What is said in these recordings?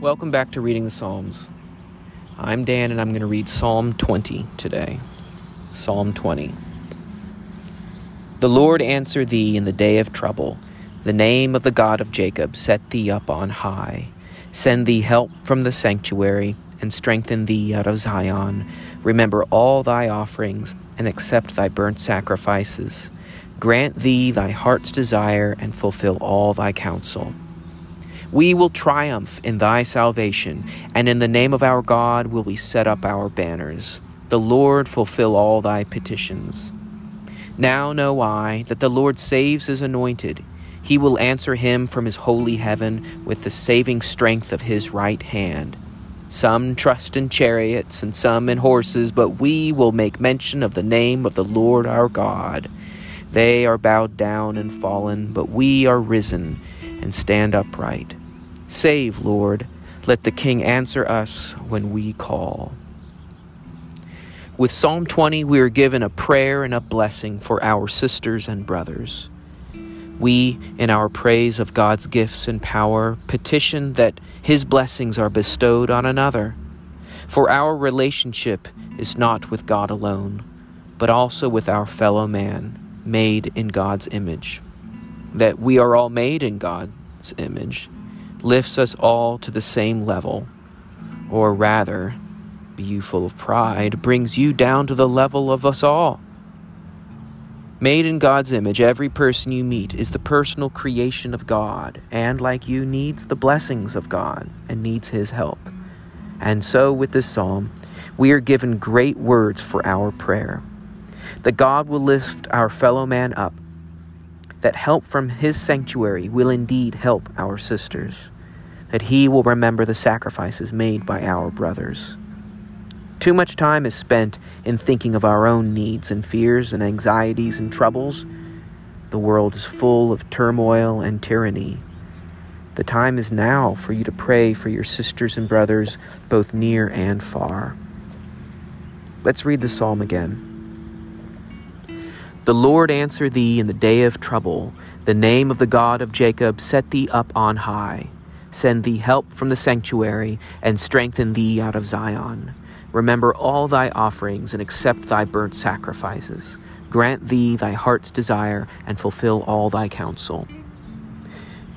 Welcome back to Reading the Psalms. I'm Dan and I'm going to read Psalm 20 today. Psalm 20. The Lord answer thee in the day of trouble. The name of the God of Jacob set thee up on high. Send thee help from the sanctuary and strengthen thee out of Zion. Remember all thy offerings and accept thy burnt sacrifices. Grant thee thy heart's desire and fulfill all thy counsel. We will triumph in thy salvation, and in the name of our God will we set up our banners. The Lord fulfill all thy petitions. Now know I that the Lord saves his anointed. He will answer him from his holy heaven with the saving strength of his right hand. Some trust in chariots and some in horses, but we will make mention of the name of the Lord our God. They are bowed down and fallen, but we are risen and stand upright. Save, Lord. Let the King answer us when we call. With Psalm 20, we are given a prayer and a blessing for our sisters and brothers. We, in our praise of God's gifts and power, petition that His blessings are bestowed on another. For our relationship is not with God alone, but also with our fellow man, made in God's image. That we are all made in God's image lifts us all to the same level, or rather, be you full of pride, brings you down to the level of us all. Made in God's image, every person you meet is the personal creation of God, and like you, needs the blessings of God and needs His help. And so, with this psalm, we are given great words for our prayer that God will lift our fellow man up that help from his sanctuary will indeed help our sisters, that he will remember the sacrifices made by our brothers. Too much time is spent in thinking of our own needs and fears and anxieties and troubles. The world is full of turmoil and tyranny. The time is now for you to pray for your sisters and brothers, both near and far. Let's read the psalm again. The Lord answer thee in the day of trouble. The name of the God of Jacob set thee up on high. Send thee help from the sanctuary, and strengthen thee out of Zion. Remember all thy offerings, and accept thy burnt sacrifices. Grant thee thy heart's desire, and fulfill all thy counsel.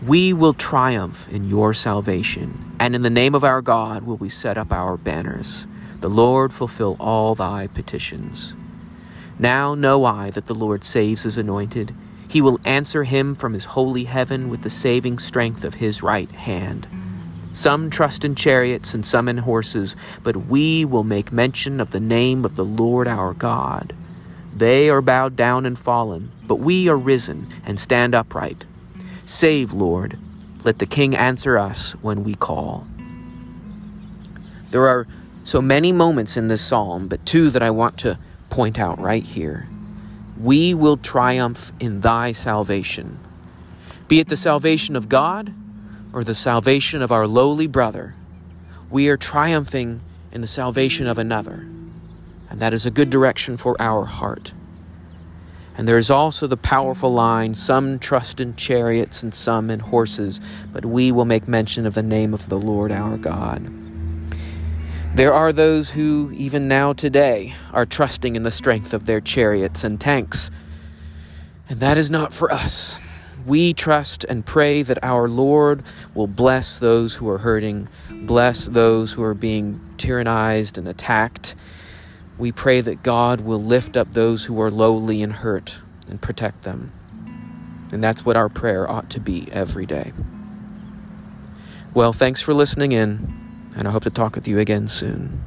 We will triumph in your salvation, and in the name of our God will we set up our banners. The Lord fulfill all thy petitions. Now know I that the Lord saves his anointed. He will answer him from his holy heaven with the saving strength of his right hand. Some trust in chariots and some in horses, but we will make mention of the name of the Lord our God. They are bowed down and fallen, but we are risen and stand upright. Save, Lord. Let the King answer us when we call. There are so many moments in this psalm, but two that I want to point out right here. We will triumph in thy salvation, be it the salvation of God or the salvation of our lowly brother. We are triumphing in the salvation of another, and that is a good direction for our heart. And there is also the powerful line some trust in chariots and some in horses, but we will make mention of the name of the Lord our God. There are those who, even now today, are trusting in the strength of their chariots and tanks. And that is not for us. We trust and pray that our Lord will bless those who are hurting, bless those who are being tyrannized and attacked. We pray that God will lift up those who are lowly and hurt and protect them. And that's what our prayer ought to be every day. Well, thanks for listening in and I hope to talk with you again soon.